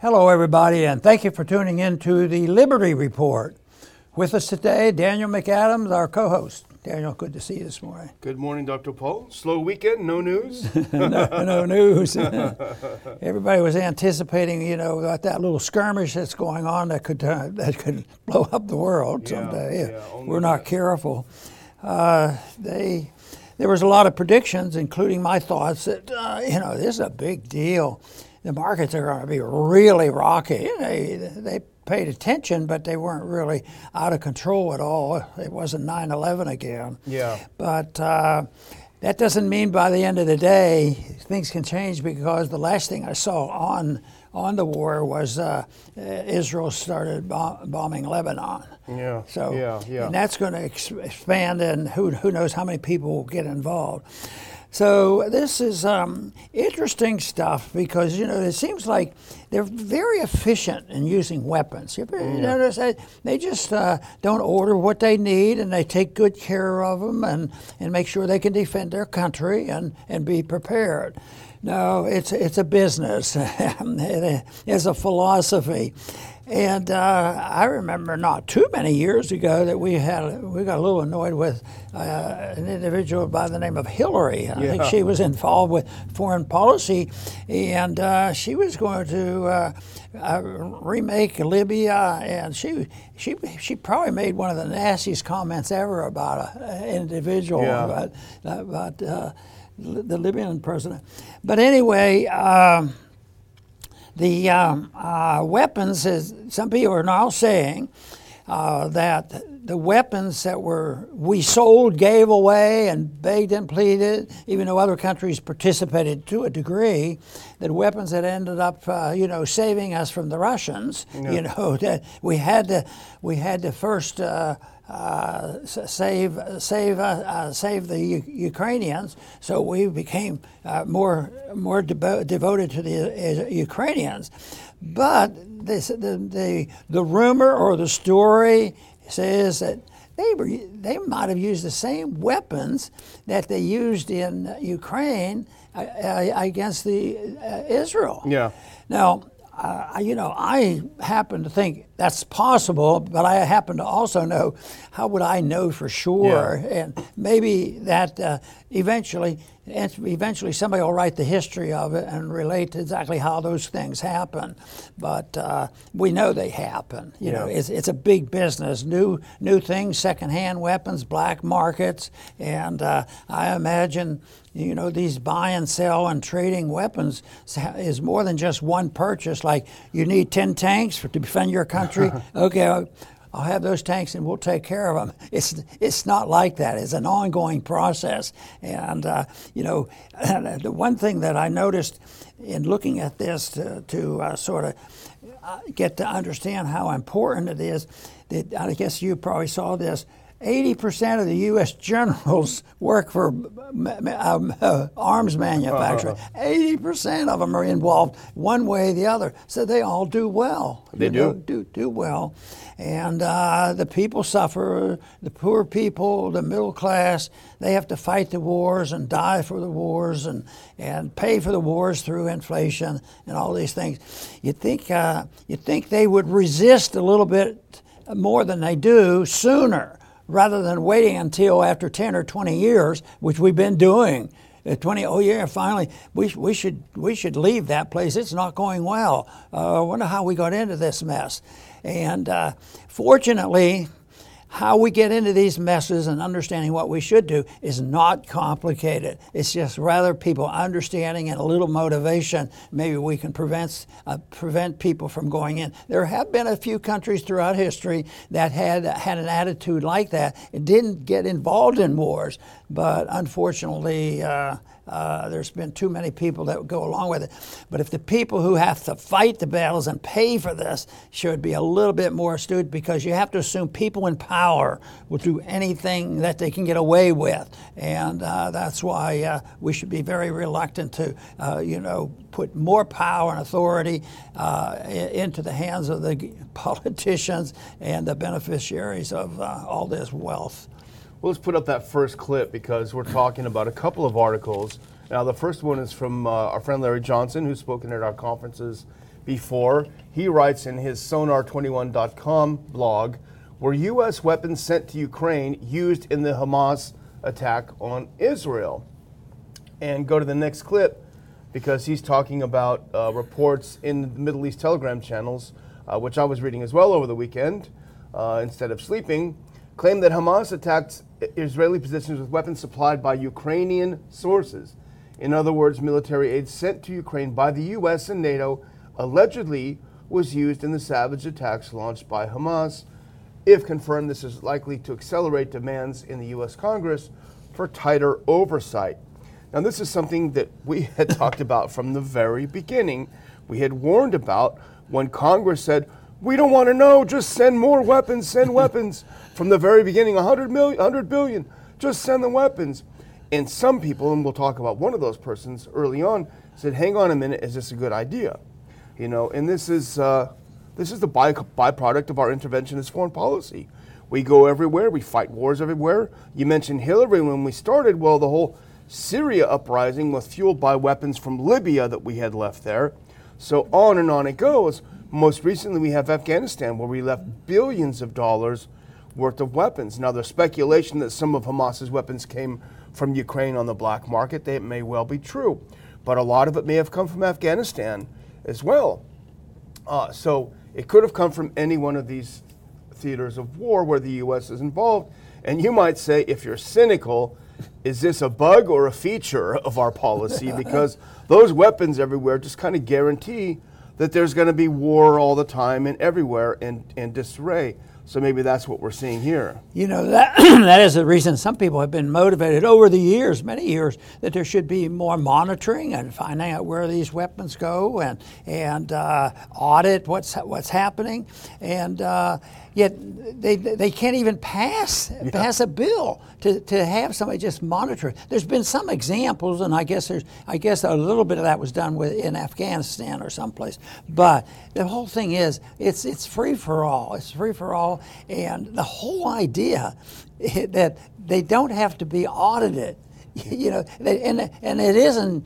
Hello, everybody, and thank you for tuning in to the Liberty Report. With us today, Daniel McAdams, our co host. Daniel, good to see you this morning. Good morning, Dr. Paul. Slow weekend, no news? no, no news. Everybody was anticipating, you know, that, that little skirmish that's going on that could uh, that could blow up the world Yeah, someday if yeah, we're not that. careful. Uh, they there was a lot of predictions, including my thoughts that uh, you know this is a big deal. The markets are going to be really rocky. They they paid attention, but they weren't really out of control at all. It wasn't 9/11 again. Yeah. But uh, that doesn't mean by the end of the day things can change because the last thing I saw on on the war was uh, Israel started bom- bombing Lebanon. Yeah, So yeah, yeah. and that's going to ex- expand, and who who knows how many people will get involved. So this is um, interesting stuff because you know it seems like they're very efficient in using weapons. You ever Mm. notice that they just uh, don't order what they need and they take good care of them and, and make sure they can defend their country and, and be prepared. No, it's it's a business. it is a philosophy. And uh, I remember not too many years ago that we had we got a little annoyed with uh, an individual by the name of Hillary. I think she was involved with foreign policy, and uh, she was going to uh, uh, remake Libya, and she she she probably made one of the nastiest comments ever about an individual Yeah. about about uh, the Libyan president. But anyway. Um, the um, uh, weapons, as some people are now saying, uh, that the weapons that were we sold, gave away, and begged and pleaded, even though other countries participated to a degree, that weapons that ended up, uh, you know, saving us from the Russians. You know, that we had to, we had to first. Uh, uh, save save uh, uh, save the U- Ukrainians. So we became uh, more more devo- devoted to the uh, Ukrainians. But this, the, the the rumor or the story says that. They, were, they might have used the same weapons that they used in Ukraine uh, uh, against the uh, Israel. Yeah. Now, uh, you know, I happen to think that's possible, but I happen to also know how would I know for sure? And maybe that uh, eventually, eventually somebody will write the history of it and relate to exactly how those things happen. But uh, we know they happen. You know, it's, it's a big business. New new things, secondhand weapons, black markets, and uh, I imagine you know these buy and sell and trading weapons is more than just one purchase. Like you need ten tanks for, to defend your country. okay. I'll, I'll have those tanks and we'll take care of them. It's it's not like that. It's an ongoing process. And uh, you know, the one thing that I noticed in looking at this to, to uh, sort of uh, get to understand how important it is, that I guess you probably saw this. 80% of the U.S. generals work for um, uh, arms manufacturers. 80% of them are involved one way or the other. So they all do well. They do. know, do do well, and uh, the people suffer. The poor people, the middle class, they have to fight the wars and die for the wars and and pay for the wars through inflation and all these things. You think uh, you think they would resist a little bit more than they do sooner, rather than waiting until after ten or twenty years, which we've been doing. At 20, oh yeah, finally, we, we, should, we should leave that place. It's not going well. Uh, I wonder how we got into this mess. And uh, fortunately, how we get into these messes and understanding what we should do is not complicated. It's just rather people understanding and a little motivation. Maybe we can prevent uh, prevent people from going in. There have been a few countries throughout history that had had an attitude like that. It didn't get involved in wars, but unfortunately. Uh, uh, there's been too many people that go along with it. But if the people who have to fight the battles and pay for this should be a little bit more astute because you have to assume people in power will do anything that they can get away with. And uh, that's why uh, we should be very reluctant to, uh, you know, put more power and authority uh, into the hands of the politicians and the beneficiaries of all this wealth. Well, let's put up that first clip because we're talking about a couple of articles. Now, the first one is from uh, our friend Larry Johnson, who's spoken at our conferences before. He writes in his sonar21.com blog were U.S. weapons sent to Ukraine used in the Hamas attack on Israel? And go to the next clip because he's talking about uh, reports in the Middle East Telegram channels, uh, which I was reading as well over the weekend uh, instead of sleeping, claim that Hamas attacked Israeli positions with weapons supplied by Ukrainian sources. In other words, military aid sent to Ukraine by the U.S. and NATO allegedly was used in the savage attacks launched by Hamas. If confirmed, this is likely to accelerate demands in the U.S. Congress for tighter oversight. Now, this is something that we had talked about from the very beginning. We had warned about when Congress said, we don't want to know, just send more weapons, send weapons. From the very beginning, 100 million, 100 billion, just send the weapons. And some people, and we'll talk about one of those persons early on, said, hang on a minute, is this a good idea? You know, and this is, uh, this is the by- byproduct of our interventionist foreign policy. We go everywhere, we fight wars everywhere. You mentioned Hillary when we started. Well, the whole Syria uprising was fueled by weapons from Libya that we had left there. So on and on it goes. Most recently, we have Afghanistan, where we left billions of dollars worth of weapons. Now, there's speculation that some of Hamas's weapons came from Ukraine on the black market. That may well be true, but a lot of it may have come from Afghanistan as well. Uh, so it could have come from any one of these theaters of war where the U.S. is involved. And you might say, if you're cynical, is this a bug or a feature of our policy? Because those weapons everywhere just kind of guarantee that there's going to be war all the time and everywhere and, and disarray. So maybe that's what we're seeing here. You know, that, that is the reason some people have been motivated over the years, many years, that there should be more monitoring and finding out where these weapons go and, and uh, audit what's, what's happening. And uh, yet they, they can't even pass, yeah. pass a bill to, to have somebody just monitor. There's been some examples, and I guess, there's, I guess a little bit of that was done with, in Afghanistan or someplace. But the whole thing is, it's, it's free for all. It's free for all and the whole idea that they don't have to be audited you know, and and it isn't.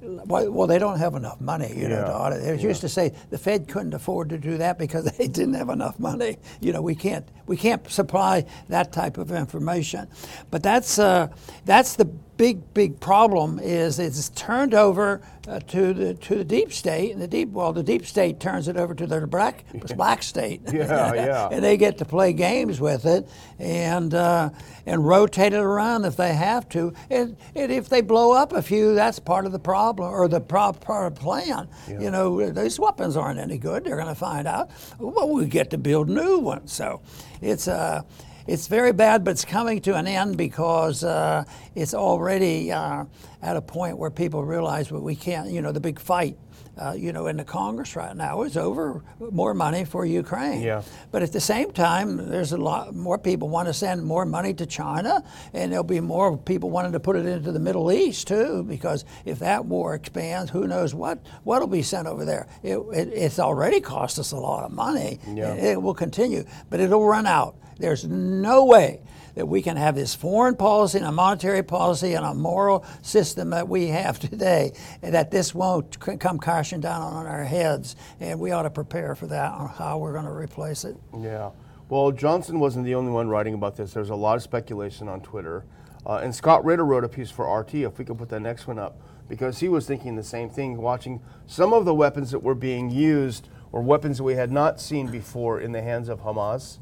Well, they don't have enough money, you know, to audit. It yeah. used to say the Fed couldn't afford to do that because they didn't have enough money. You know, we can't we can't supply that type of information. But that's uh, that's the big big problem is it's turned over uh, to the to the deep state and the deep well the deep state turns it over to the black black state. Yeah yeah. And they get to play games with it and uh, and rotate it around if they have to. And, and, if they blow up a few that's part of the problem or the pro- part of the plan. Yeah. you know these weapons aren't any good they're going to find out. Well we get to build new ones. So it's a uh, it's very bad, but it's coming to an end because uh, it's already uh, at a point where people realize well, we can't, you know, the big fight. Uh, you know, in the Congress right now is over more money for Ukraine. Yeah. But at the same time, there's a lot more people want to send more money to China, and there'll be more people wanting to put it into the Middle East too, because if that war expands, who knows what what'll be sent over there. It, it, it's already cost us a lot of money. Yeah. It, it will continue, but it'll run out. There's no way that we can have this foreign policy and a monetary policy and a moral system that we have today, that this won't come crashing down on our heads. And we ought to prepare for that on how we're going to replace it. Yeah. Well, Johnson wasn't the only one writing about this. There's a lot of speculation on Twitter. Uh, and Scott Ritter wrote a piece for RT, if we could put that next one up, because he was thinking the same thing, watching some of the weapons that were being used or weapons that we had not seen before in the hands of Hamas.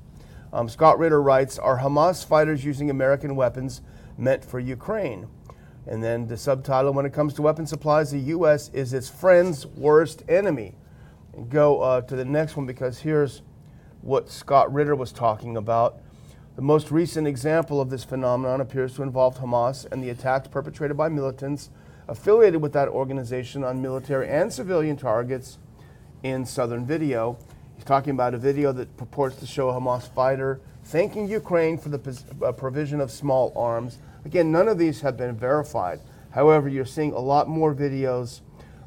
Um, Scott Ritter writes Are Hamas fighters using American weapons meant for Ukraine? And then the subtitle When it comes to weapon supplies, the U.S. is its friend's worst enemy. And go uh, to the next one because here's what Scott Ritter was talking about. The most recent example of this phenomenon appears to involve Hamas and the attacks perpetrated by militants affiliated with that organization on military and civilian targets in southern video. He's talking about a video that purports to show a Hamas fighter thanking Ukraine for the uh, provision of small arms. Again, none of these have been verified. However, you're seeing a lot more videos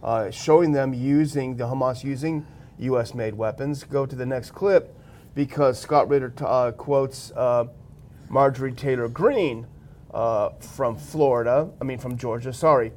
uh, showing them using the Hamas using U.S. made weapons. Go to the next clip because Scott Ritter uh, quotes uh, Marjorie Taylor Greene uh, from Florida, I mean from Georgia, sorry.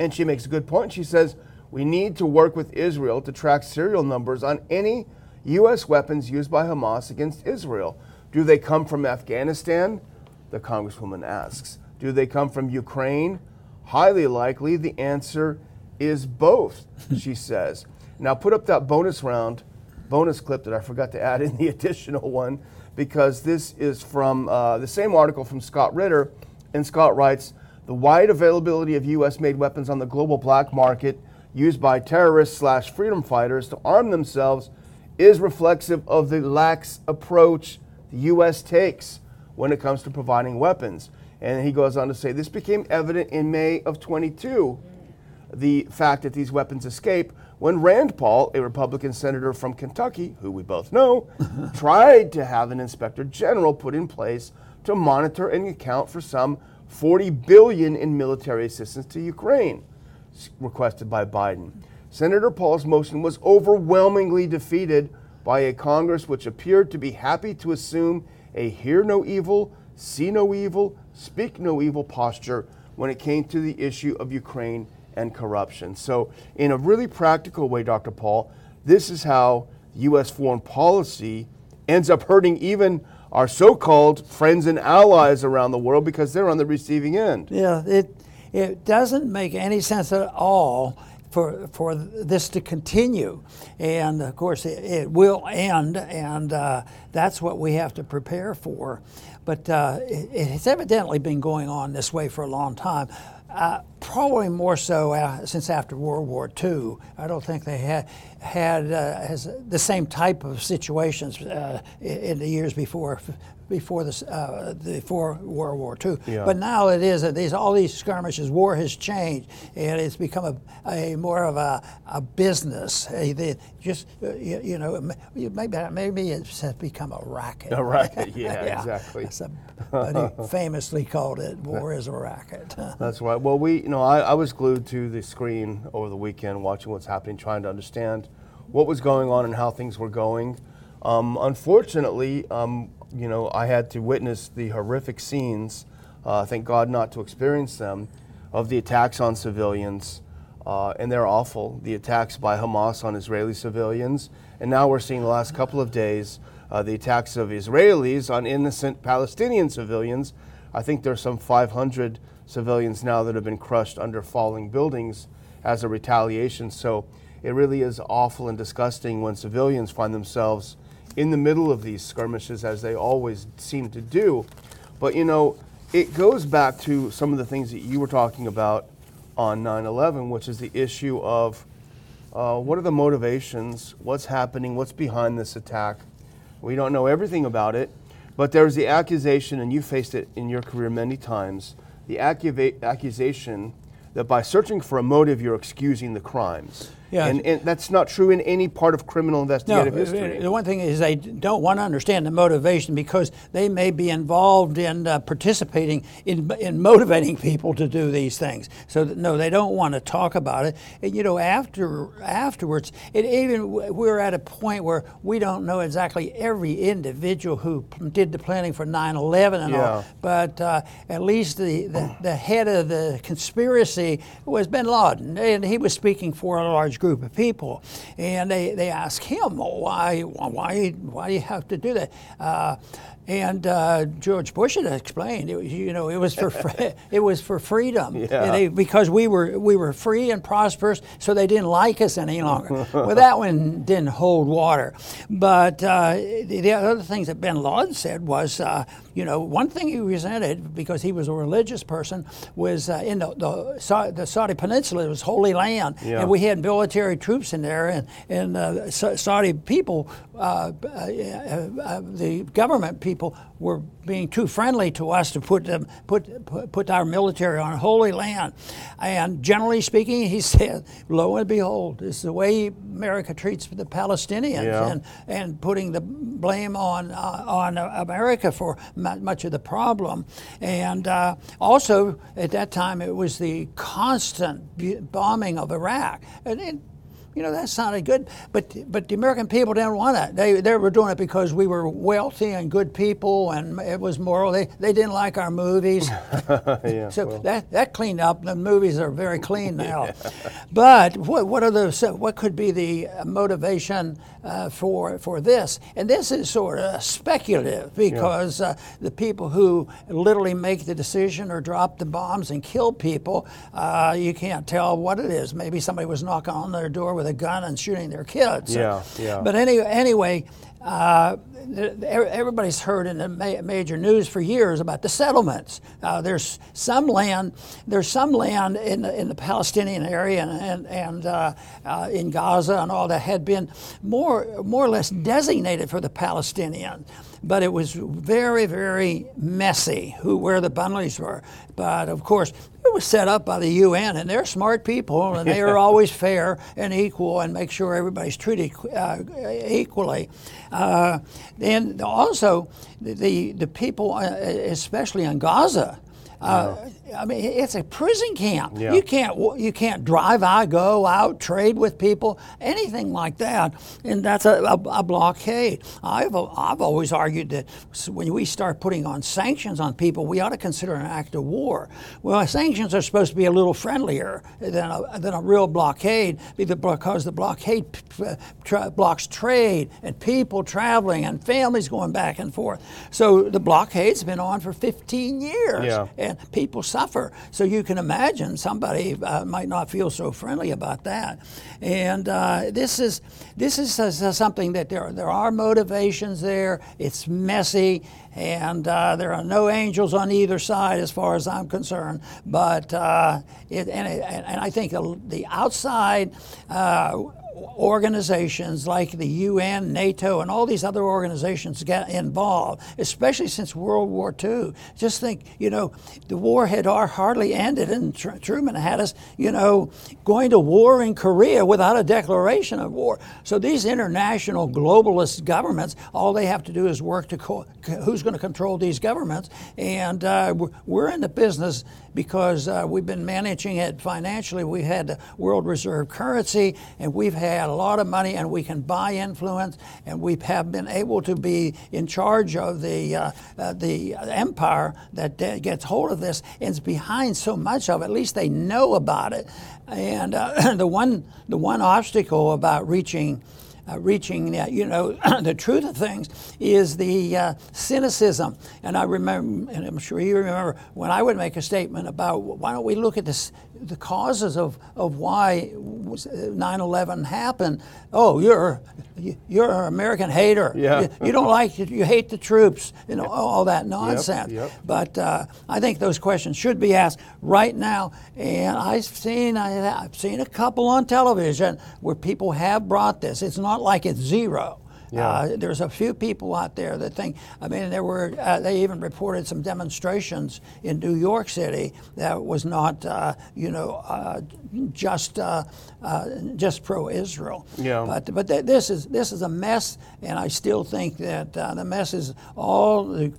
And she makes a good point. She says, We need to work with Israel to track serial numbers on any U.S. weapons used by Hamas against Israel. Do they come from Afghanistan? The Congresswoman asks. Do they come from Ukraine? Highly likely. The answer is both, she says. Now, put up that bonus round, bonus clip that I forgot to add in the additional one, because this is from uh, the same article from Scott Ritter. And Scott writes The wide availability of U.S. made weapons on the global black market used by terrorists slash freedom fighters to arm themselves is reflexive of the lax approach the U.S. takes when it comes to providing weapons. And he goes on to say this became evident in May of 22, the fact that these weapons escape when Rand Paul, a Republican senator from Kentucky, who we both know, tried to have an inspector general put in place to monitor and account for some 40 billion in military assistance to Ukraine requested by Biden. Senator Paul's motion was overwhelmingly defeated by a Congress which appeared to be happy to assume a hear no evil, see no evil, speak no evil posture when it came to the issue of Ukraine and corruption. So, in a really practical way, Dr. Paul, this is how U.S. foreign policy ends up hurting even our so called friends and allies around the world because they're on the receiving end. Yeah, it, it doesn't make any sense at all for, for this to continue. And of course, it, it will end, and uh, that's what we have to prepare for. But uh, it, it's evidently been going on this way for a long time. Uh, probably more so uh, since after World War II. I don't think they had had uh, has the same type of situations uh, in the years before before this uh, before World War II. Yeah. But now it is that these all these skirmishes. War has changed, and it's become a, a more of a, a business. A, just uh, you, you, know maybe maybe it's become a racket. A racket, yeah, yeah. exactly. Somebody famously called it "War is a racket." That's right. Well, we know I, I was glued to the screen over the weekend, watching what's happening, trying to understand what was going on and how things were going. Um, unfortunately, um, you know, I had to witness the horrific scenes. Uh, thank God not to experience them of the attacks on civilians, uh, and they're awful. The attacks by Hamas on Israeli civilians, and now we're seeing the last couple of days uh, the attacks of Israelis on innocent Palestinian civilians. I think there's some 500 civilians now that have been crushed under falling buildings as a retaliation. So it really is awful and disgusting when civilians find themselves in the middle of these skirmishes, as they always seem to do. But you know, it goes back to some of the things that you were talking about on 9 11, which is the issue of uh, what are the motivations, what's happening, what's behind this attack. We don't know everything about it, but there's the accusation, and you faced it in your career many times the accusation that by searching for a motive, you're excusing the crimes. Yeah. And, and, that's not true in any part of criminal investigative no, history. The one thing is they don't want to understand the motivation because they may be involved in uh, participating in, in motivating people to do these things. So that, no, they don't want to talk about it. And, you know, after afterwards, it even we're at a point where we don't know exactly every individual who did the planning for 9/11 and yeah. all. But uh, at least the, the, the head of the conspiracy was Bin Laden, and he was speaking for a large group of people, and they, they ask him, why, why, why do you have to do that? Uh, and uh, George Bush had explained, it, you know, it was for it was for freedom, yeah. they, because we were we were free and prosperous, so they didn't like us any longer. well, that one didn't hold water. But uh, the, the, other things that Bin Laden said was, uh, you know, one thing he resented because he was a religious person was uh, in the, the, the Saudi Peninsula, it was Holy Land, yeah. and we had military troops in there, and and uh, Saudi people, uh, the government people people were being too friendly to us to put them put put our military on holy land. And generally speaking, he said, lo and behold, this is the way America treats the Palestinians, yeah. and and putting the blame on uh, on America for much of the problem. And uh, also at that time, it was the constant bombing of Iraq, and you know, that sounded good, but but the American people didn't want that. They they were doing it because we were wealthy and good people, and it was moral. They they didn't like our movies, yeah, so well. that that cleaned up. The movies are very clean now. But what what are the so what could be the motivation uh, for for this? And this is sort of speculative because uh, the people who literally make the decision or drop the bombs and kill people, uh, you can't tell what it is. Maybe somebody was knocking on their door with a gun and shooting their kids. Yeah, yeah. But any, anyway, uh, everybody's heard in the ma- major news for years about the settlements. Uh, there's some land, there's some land in the, in the Palestinian area and, and, and uh, uh, in Gaza and all that had been more, more or less designated for the Palestinians. But it was very, very messy who where the boundaries were. But of course, it was set up by the UN, and they're smart people, and they are always fair and equal, and make sure everybody's treated uh, equally. Uh, and also, the the people, uh, especially in Gaza. Uh, I mean, it's a prison camp. Yeah. You can't you can't drive I go out, trade with people, anything like that, and that's a, a, a blockade. I've I've always argued that when we start putting on sanctions on people, we ought to consider an act of war. Well, sanctions are supposed to be a little friendlier than a, than a real blockade because the blockade tra- blocks trade and people traveling and families going back and forth. So the blockade's been on for 15 years, Yeah. and people suffer. So you can imagine somebody uh, might not feel so friendly about that. And uh, this is this is uh, something that there there are motivations there. It's messy. And uh, there are no angels on either side, as far as I'm concerned. But uh, it, and, it, and I think the, outside uh, organizations like the UN, NATO, and all these other organizations get involved, especially since World War II. Just think, you know, the war had hardly ended, and Tr- Truman had us, you know, going to war in Korea without a declaration of war. So these international globalist governments, all they have to do is work to co- who's going to control these governments, and uh, we're- in the business because uh, we've been managing it financially. We've had the world reserve currency, and we've had a lot of money, and we can buy influence, and we have been able to be in charge of the uh, uh, the empire that gets hold of this and is behind so much of it. At least they know about it, and uh, the one the one obstacle about reaching uh, reaching, uh, you know, the truth of things is the uh, cynicism. And I remember, and I'm sure you remember, when I would make a statement about why don't we look at this, the causes of, of why 9/11 happened. Oh, you're you're an American hater. Yeah. You, you don't like it. You hate the troops. You know all that nonsense. yep. yep. But uh, I think those questions should be asked right now. And I've seen I, I've seen a couple on television where people have brought this. It's not like it's zero. Yeah. Uh, there's a few people out there that think. I mean, there were. Uh, they even reported some demonstrations in New York City that was not, uh, you know, uh, just uh, uh, just pro-Israel. Yeah. But but th- this is this is a mess, and I still think that uh, the mess is all the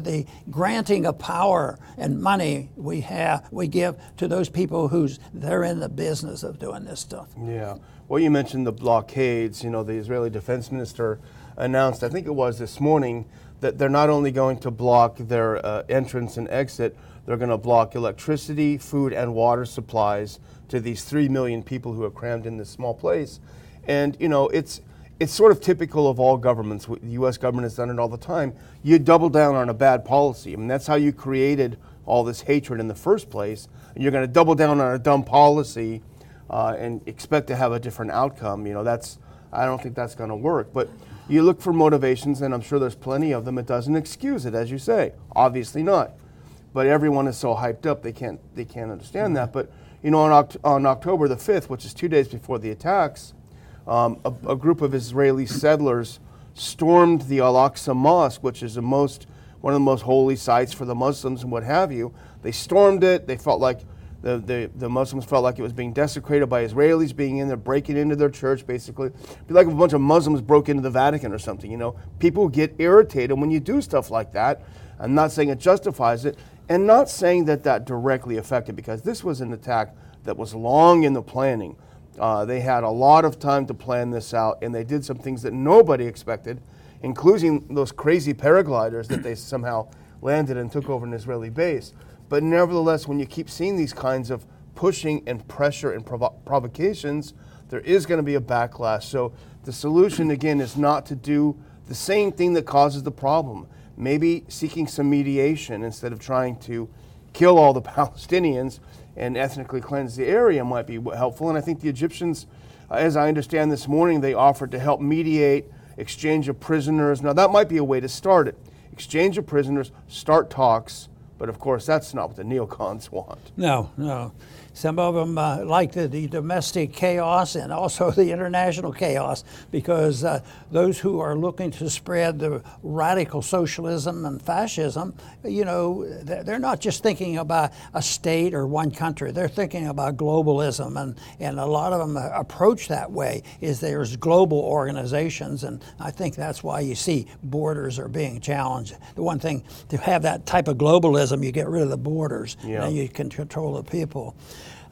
the granting of power and money we have we give to those people who's they're in the business of doing this stuff. Yeah. Well, you mentioned the blockades. You know, the Israeli defense minister announced, I think it was this morning, that they're not only going to block their uh, entrance and exit, they're going to block electricity, food, and water supplies to these three million people who are crammed in this small place. And you know, it's it's sort of typical of all governments. The U.S. government has done it all the time. You double down on a bad policy. I mean, that's how you created all this hatred in the first place. And you're going to double down on a dumb policy uh, and expect to have a different outcome. You know, that's I don't think that's going to work. But you look for motivations, and I'm sure there's plenty of them. It doesn't excuse it, as you say. Obviously not. But everyone is so hyped up they can't they can't understand that. But you know, on, Oct- on October the 5th, which is two days before the attacks, um, a, a group of Israeli settlers stormed the Al Aqsa Mosque, which is the most one of the most holy sites for the Muslims and what have you. They stormed it. They felt like the, the, the Muslims felt like it was being desecrated by Israelis being in there, breaking into their church, basically. It'd be like if a bunch of Muslims broke into the Vatican or something, you know. People get irritated when you do stuff like that. I'm not saying it justifies it, and not saying that that directly affected, because this was an attack that was long in the planning. Uh, they had a lot of time to plan this out, and they did some things that nobody expected, including those crazy paragliders that they somehow landed and took over an Israeli base. But nevertheless, when you keep seeing these kinds of pushing and pressure and provo- provocations, there is going to be a backlash. So the solution, again, is not to do the same thing that causes the problem. Maybe seeking some mediation instead of trying to kill all the Palestinians and ethnically cleanse the area might be helpful. And I think the Egyptians, as I understand this morning, they offered to help mediate exchange of prisoners. Now, that might be a way to start it. Exchange of prisoners, start talks, but of course, that's not what the neocons want. No, no. Some of them uh, like the, the, domestic chaos and also the international chaos because uh, those who are looking to spread the radical socialism and fascism, you know, they're not just thinking about a state or one country. They're thinking about globalism, and, and a lot of them approach that way. Is there's global organizations, and I think that's why you see borders are being challenged. The one thing to have that type of globalism, you get rid of the borders, yeah. and you can control the people.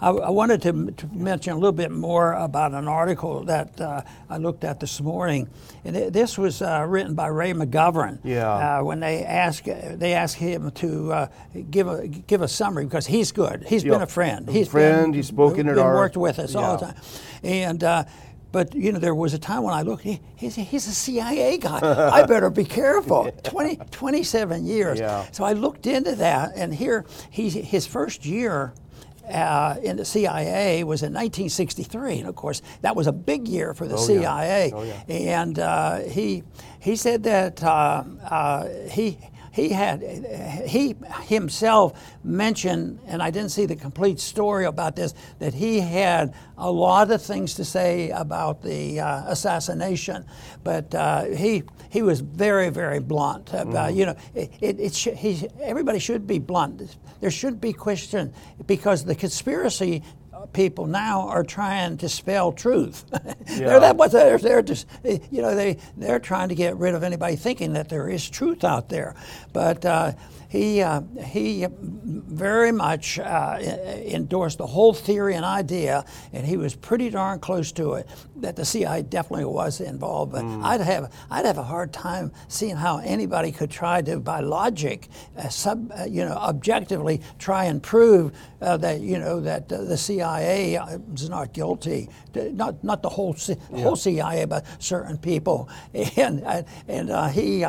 I, I wanted to, to, mention a little bit more about an article that uh, I looked at this morning, and it, this was uh, written by Ray McGovern. Yeah. Uh, when they asked they asked him to uh, give a give a summary because he's good. He's yep. been a friend. He's friend. Been, he's spoken at our. He worked with us yeah. all the time, and uh, but you know, there was a time when I looked. He, he's, he's a CIA guy. I better be careful. 20, 27 years. Yeah. So I looked into that, and here he's his first year uh, in the CIA was in 1963, and of course that was a big year for the oh, CIA. Yeah. Oh, yeah. And uh, he he said that uh, uh he he had he himself mentioned, and I didn't see the complete story about this, that he had a lot of things to say about the uh, assassination, but uh, he he was very very blunt about mm. you know it, it, it sh- he, everybody should be blunt. There shouldn't be question because the conspiracy people now are trying to spell truth. Yeah. they're that what they're, they're just you know they they're trying to get rid of anybody thinking that there is truth out there. But uh, he, uh, he very much uh, endorsed the whole theory and idea, and he was pretty darn close to it that the CIA definitely was involved. But mm. I'd have I'd have a hard time seeing how anybody could try to, by logic, uh, sub, uh, you know, objectively try and prove uh, that you know that the CIA is not guilty. Not not the whole C- yeah. whole CIA, but certain people. And and he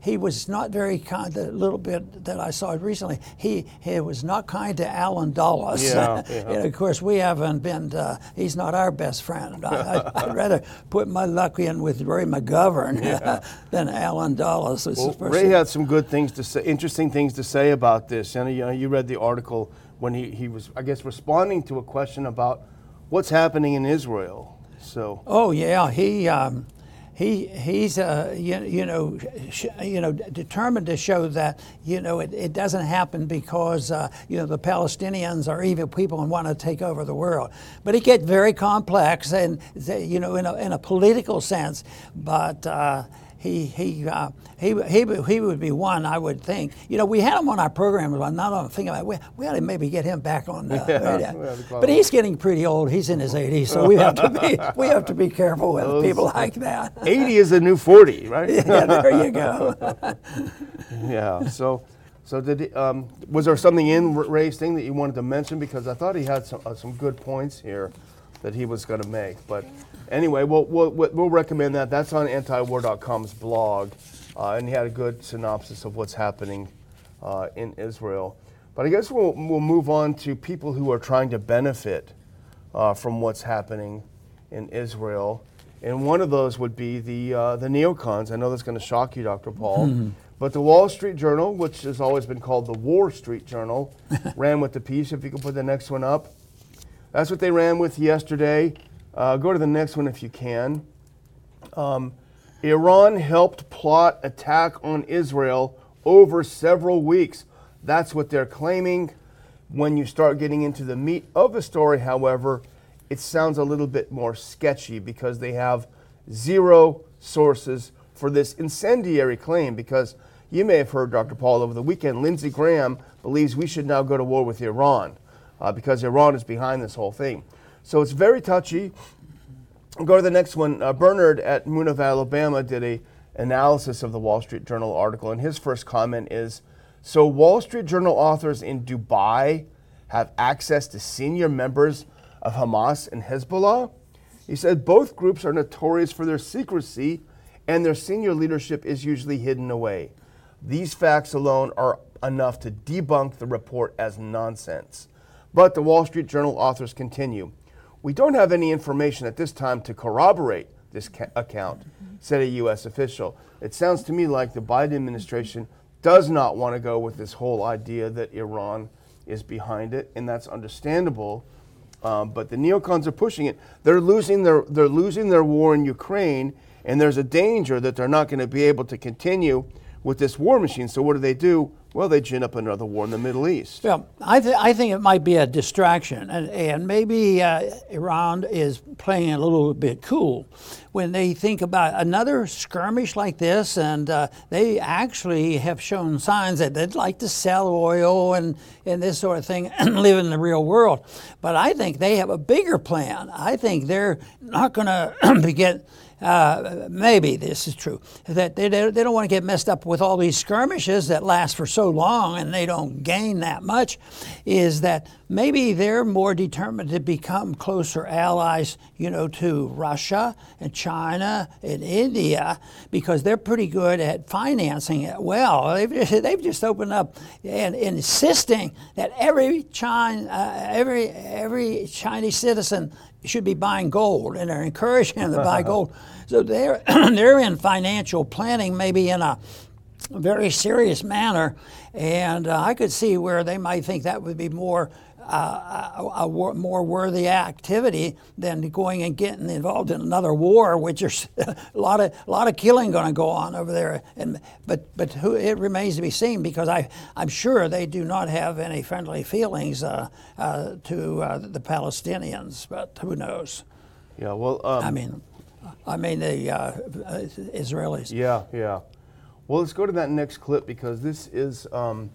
he was not very kind. The little bit that I saw recently, he he was not kind to Allen Dulles. Yeah, yeah. and of course, we haven't been. Uh, he's not our best friend. I, would rather put my luck in with Ray McGovern yeah. than Allen Dulles. Well, Ray had some good things to say, interesting things to say about this. And you know, you read the article when he, he was, I guess, responding to a question about what's happening in Israel. So. Oh yeah, he. Um, he he's uh, you, you know sh- you know determined to show that you know it, it doesn't happen because uh, you know the Palestinians are evil people and want to take over the world. But it gets very complex and you know in a, in a political sense. But uh, he he uh, he he he would be one I would think. You know, we had him on our program. I'm not on thinking about. We, we ought to maybe get him back on. Uh, yeah, but he's getting pretty old. He's in his 80s, so we have to be we have to be careful with Those, people like that. 80 is the new 40, right? yeah, there you go. yeah. So. So did he, um, was there something in Ray's thing that you wanted to mention? Because I thought he had some, uh, some good points here that he was going to make. But anyway, we'll, we'll, we'll recommend that. That's on antiwar.com's blog. Uh, and he had a good synopsis of what's happening uh, in Israel. But I guess we'll, we'll move on to people who are trying to benefit uh, from what's happening in Israel. And one of those would be the, uh, the neocons. I know that's going to shock you, Dr. Paul. Mm-hmm. But the Wall Street Journal, which has always been called the War Street Journal, ran with the piece. If you can put the next one up. That's what they ran with yesterday. Uh, go to the next one if you can. Um, Iran helped plot attack on Israel over several weeks. That's what they're claiming. When you start getting into the meat of the story, however, it sounds a little bit more sketchy because they have zero sources for this incendiary claim. Because you may have heard, Dr. Paul, over the weekend, Lindsey Graham believes we should now go to war with Iran uh, because Iran is behind this whole thing. So it's very touchy. Go to the next one. Uh, Bernard at Moon of Alabama did a analysis of the Wall Street Journal article, and his first comment is: So Wall Street Journal authors in Dubai have access to senior members of Hamas and Hezbollah. He said both groups are notorious for their secrecy, and their senior leadership is usually hidden away. These facts alone are enough to debunk the report as nonsense. But the Wall Street Journal authors continue. We don't have any information at this time to corroborate this ca- account, said a U.S. official. It sounds to me like the Biden administration does not want to go with this whole idea that Iran is behind it, and that's understandable. Um, but the neocons are pushing it. They're losing their they're losing their war in Ukraine, and there's a danger that they're not going to be able to continue with this war machine. So what do they do? Well, they gin up another war in the Middle East. Well, I, th- I think it might be a distraction, and, and maybe uh, Iran is playing a little bit cool when they think about another skirmish like this, and uh, they actually have shown signs that they'd like to sell oil and, and this sort of thing and live in the real world. But I think they have a bigger plan. I think they're not going to get uh, maybe this is true, that they, they don't want to get messed up with all these skirmishes that last for so long and they don't gain that much, is that maybe they're more determined to become closer allies, you know, to Russia and China and India because they're pretty good at financing it well. They've, they've just opened up and, and insisting that every China, uh, every every Chinese citizen should be buying gold, and they're encouraging them to buy gold. So they're they're in financial planning, maybe in a very serious manner, and uh, I could see where they might think that would be more. Uh, a, a, more worthy activity than going and getting involved in another war, which is a lot of a lot of killing going to go on over there. And but but who, it remains to be seen because I I'm sure they do not have any friendly feelings uh, uh, to uh, the Palestinians, but who knows? Yeah, well, um, I mean, I mean the uh, Israelis. Yeah, yeah. Well, let's go to that next clip because this is um,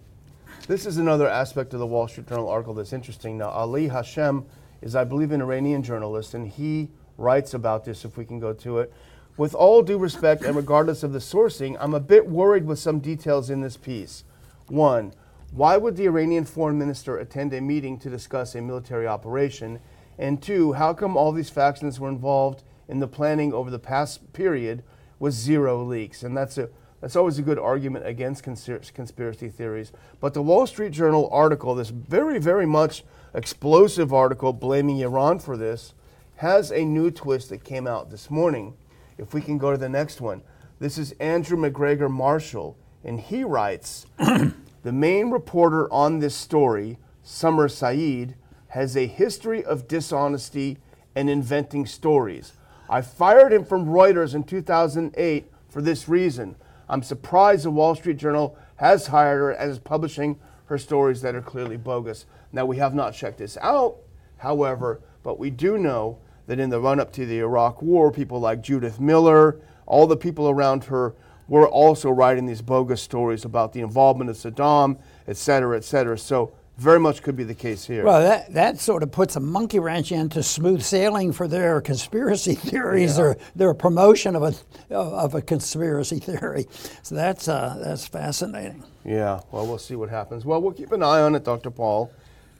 this is another aspect of the Wall Street Journal article that's interesting. Now, Ali Hashem is, I believe, an Iranian journalist, and he writes about this. If we can go to it, with all due respect and regardless of the sourcing, I'm a bit worried with some details in this piece. One, why would the Iranian foreign minister attend a meeting to discuss a military operation? And two, how come all these factions were involved in the planning over the past period with zero leaks? And that's a that's always a good argument against conspiracy theories. But the Wall Street Journal article, this very, very much explosive article blaming Iran for this, has a new twist that came out this morning. If we can go to the next one. This is Andrew MacGregor Marshall, and he writes The main reporter on this story, Summer Said, has a history of dishonesty and inventing stories. I fired him from Reuters in 2008 for this reason. I'm surprised the Wall Street Journal has hired her and is publishing her stories that are clearly bogus. Now, we have not checked this out, however, but we do know that in the run up to the Iraq War, people like Judith Miller, all the people around her, were also writing these bogus stories about the involvement of Saddam, et cetera, et cetera. So very much could be the case here. Well, that, that sort of puts a monkey wrench into smooth sailing for their conspiracy theories yeah. or their promotion of a of a conspiracy theory. So that's uh, that's fascinating. Yeah. Well, we'll see what happens. Well, we'll keep an eye on it, Dr. Paul.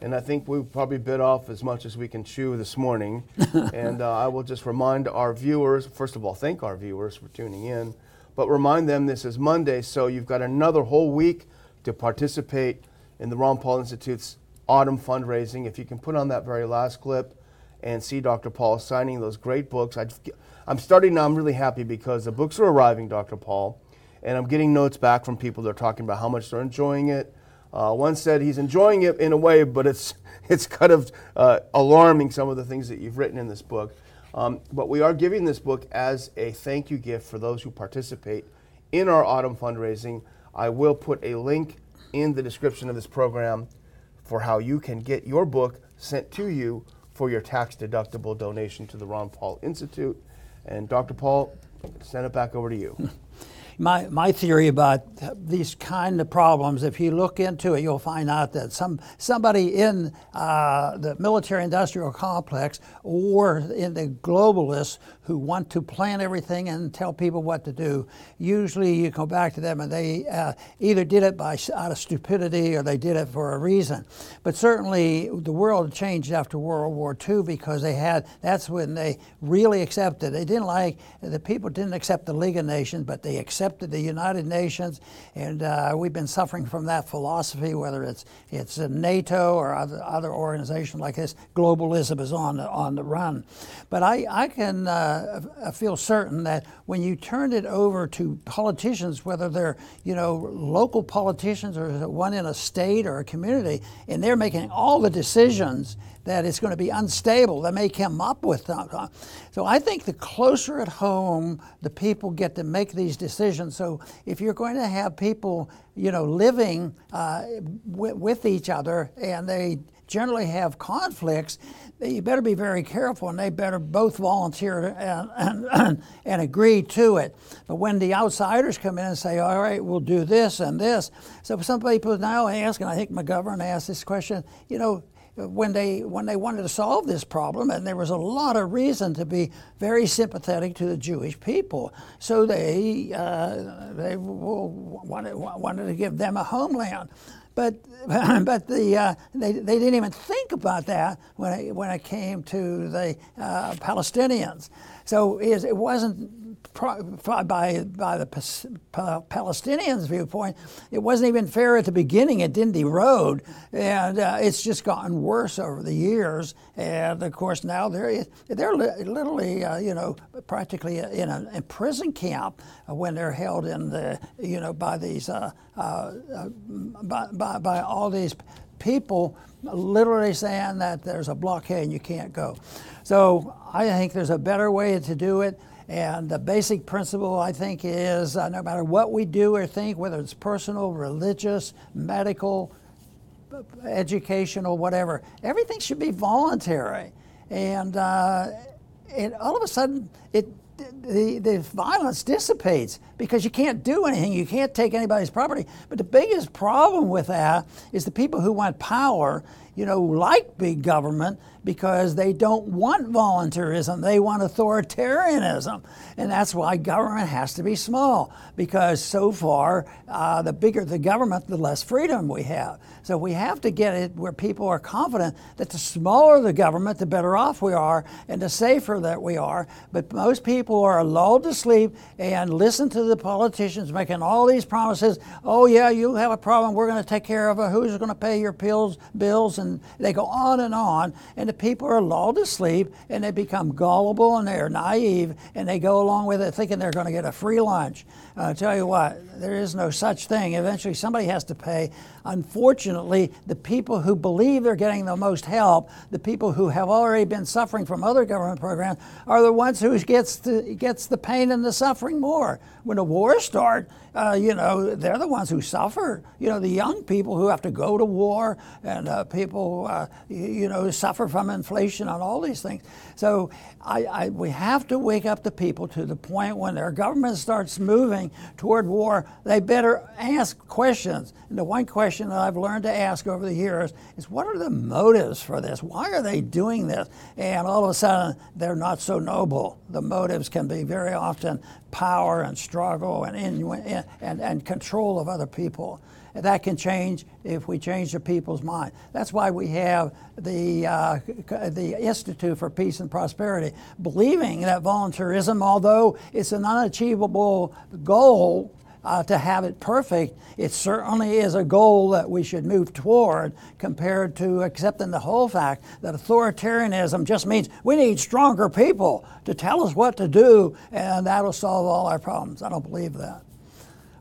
And I think we probably bit off as much as we can chew this morning. and uh, I will just remind our viewers, first of all, thank our viewers for tuning in, but remind them this is Monday, so you've got another whole week to participate in the Ron Paul Institute's autumn fundraising. If you can put on that very last clip and see Dr. Paul signing those great books. I, am starting now, I'm really happy because the books are arriving, Dr. Paul, and I'm getting notes back from people that are talking about how much they're enjoying it. Uh, one said he's enjoying it in a way, but it's, it's kind of uh, alarming some of the things that you've written in this book. Um, but we are giving this book as a thank you gift for those who participate in our autumn fundraising. I will put a link in the description of this program for how you can get your book sent to you for your tax deductible donation to the Ron Paul Institute. And Dr. Paul, send it back over to you. my, my theory about these kind of problems, if you look into it, you'll find out that some somebody in uh, the military-industrial complex or in the globalists who want to plan everything and tell people what to do, usually you go back to them and they uh, either did it by out of stupidity or they did it for a reason. But certainly the world changed after World War II because they had that's when they really accepted. They didn't like the people didn't accept the League of Nations, but they accepted the United Nations, and uh, we've been suffering from that philosophy. Whether it's it's NATO or other other organizations like this, globalism is on on the run. But I I can uh, feel certain that when you turn it over to politicians, whether they're you know local politicians or one in a state or a community, and they're making all the decisions that it's going to be unstable. They may come up with them. So I think the closer at home the people get to make these decisions. So if you're going to have people, you know, living uh, w- with each other and they generally have conflicts, you better be very careful and they better both volunteer and, and, and, agree to it. But when the outsiders come in and say, all right, we'll do this and this. So some people now ask, and I think McGovern asked this question, you know, when they when they wanted to solve this problem, and there was a lot of reason to be very sympathetic to the Jewish people. So they uh, they wanted wanted to give them a homeland. But, but the, uh, they, they didn't even think about that when it, when it came to the uh, Palestinians. So it wasn't by, by the Palestinians' viewpoint, it wasn't even fair at the beginning. It didn't erode, and uh, it's just gotten worse over the years. And of course, now they're they're literally, uh, you know, practically in a prison camp when they're held in the, you know, by these uh, uh, uh by, by, by all these people literally saying that there's a blockade and you can't go. So I think there's a better way to do it. And the basic principle, I think, is uh, no matter what we do or think, whether it's personal, religious, medical, educational, whatever, everything should be voluntary. And, uh, and all of a sudden, it the, the violence dissipates because you can't do anything. You can't take anybody's property. But the biggest problem with that is the people who want power, you know, like big government because they don't want voluntarism. They want authoritarianism. And that's why government has to be small because so far, uh, the bigger the government, the less freedom we have. So we have to get it where people are confident that the smaller the government, the better off we are and the safer that we are. But most people are lulled to sleep and listen to the politicians making all these promises. Oh, yeah, you have a problem. We're going to take care of it. Who's going to pay your pills, bills? And they go on and on. And the people are lulled to sleep and they become gullible and they're naive and they go along with it thinking they're going to get a free lunch. Uh, tell you what, there is no such thing. Eventually, somebody has to pay. Unfortunately, the people who believe they're getting the most help, the people who have already been suffering from other government programs, are the ones who gets the, gets the pain and the suffering more. When the wars start, uh, you know, they're the ones who suffer. You know, the young people who have to go to war and uh, people, uh, you know, suffer from inflation and all these things. So I, I, we have to wake up the people to the point when their government starts moving toward war, they better ask questions. And the one question that I've learned to ask over the years is what are the motives for this? Why are they doing this? And all of a sudden, they're not so noble. The motives can be very often power and struggle and, and, and control of other people. That can change if we change the people's mind. That's why we have the, uh, the Institute for Peace and Prosperity, believing that voluntarism, although it's an unachievable goal, uh, to have it perfect, it certainly is a goal that we should move toward compared to accepting the whole fact that authoritarianism just means we need stronger people to tell us what to do and that'll solve all our problems. I don't believe that.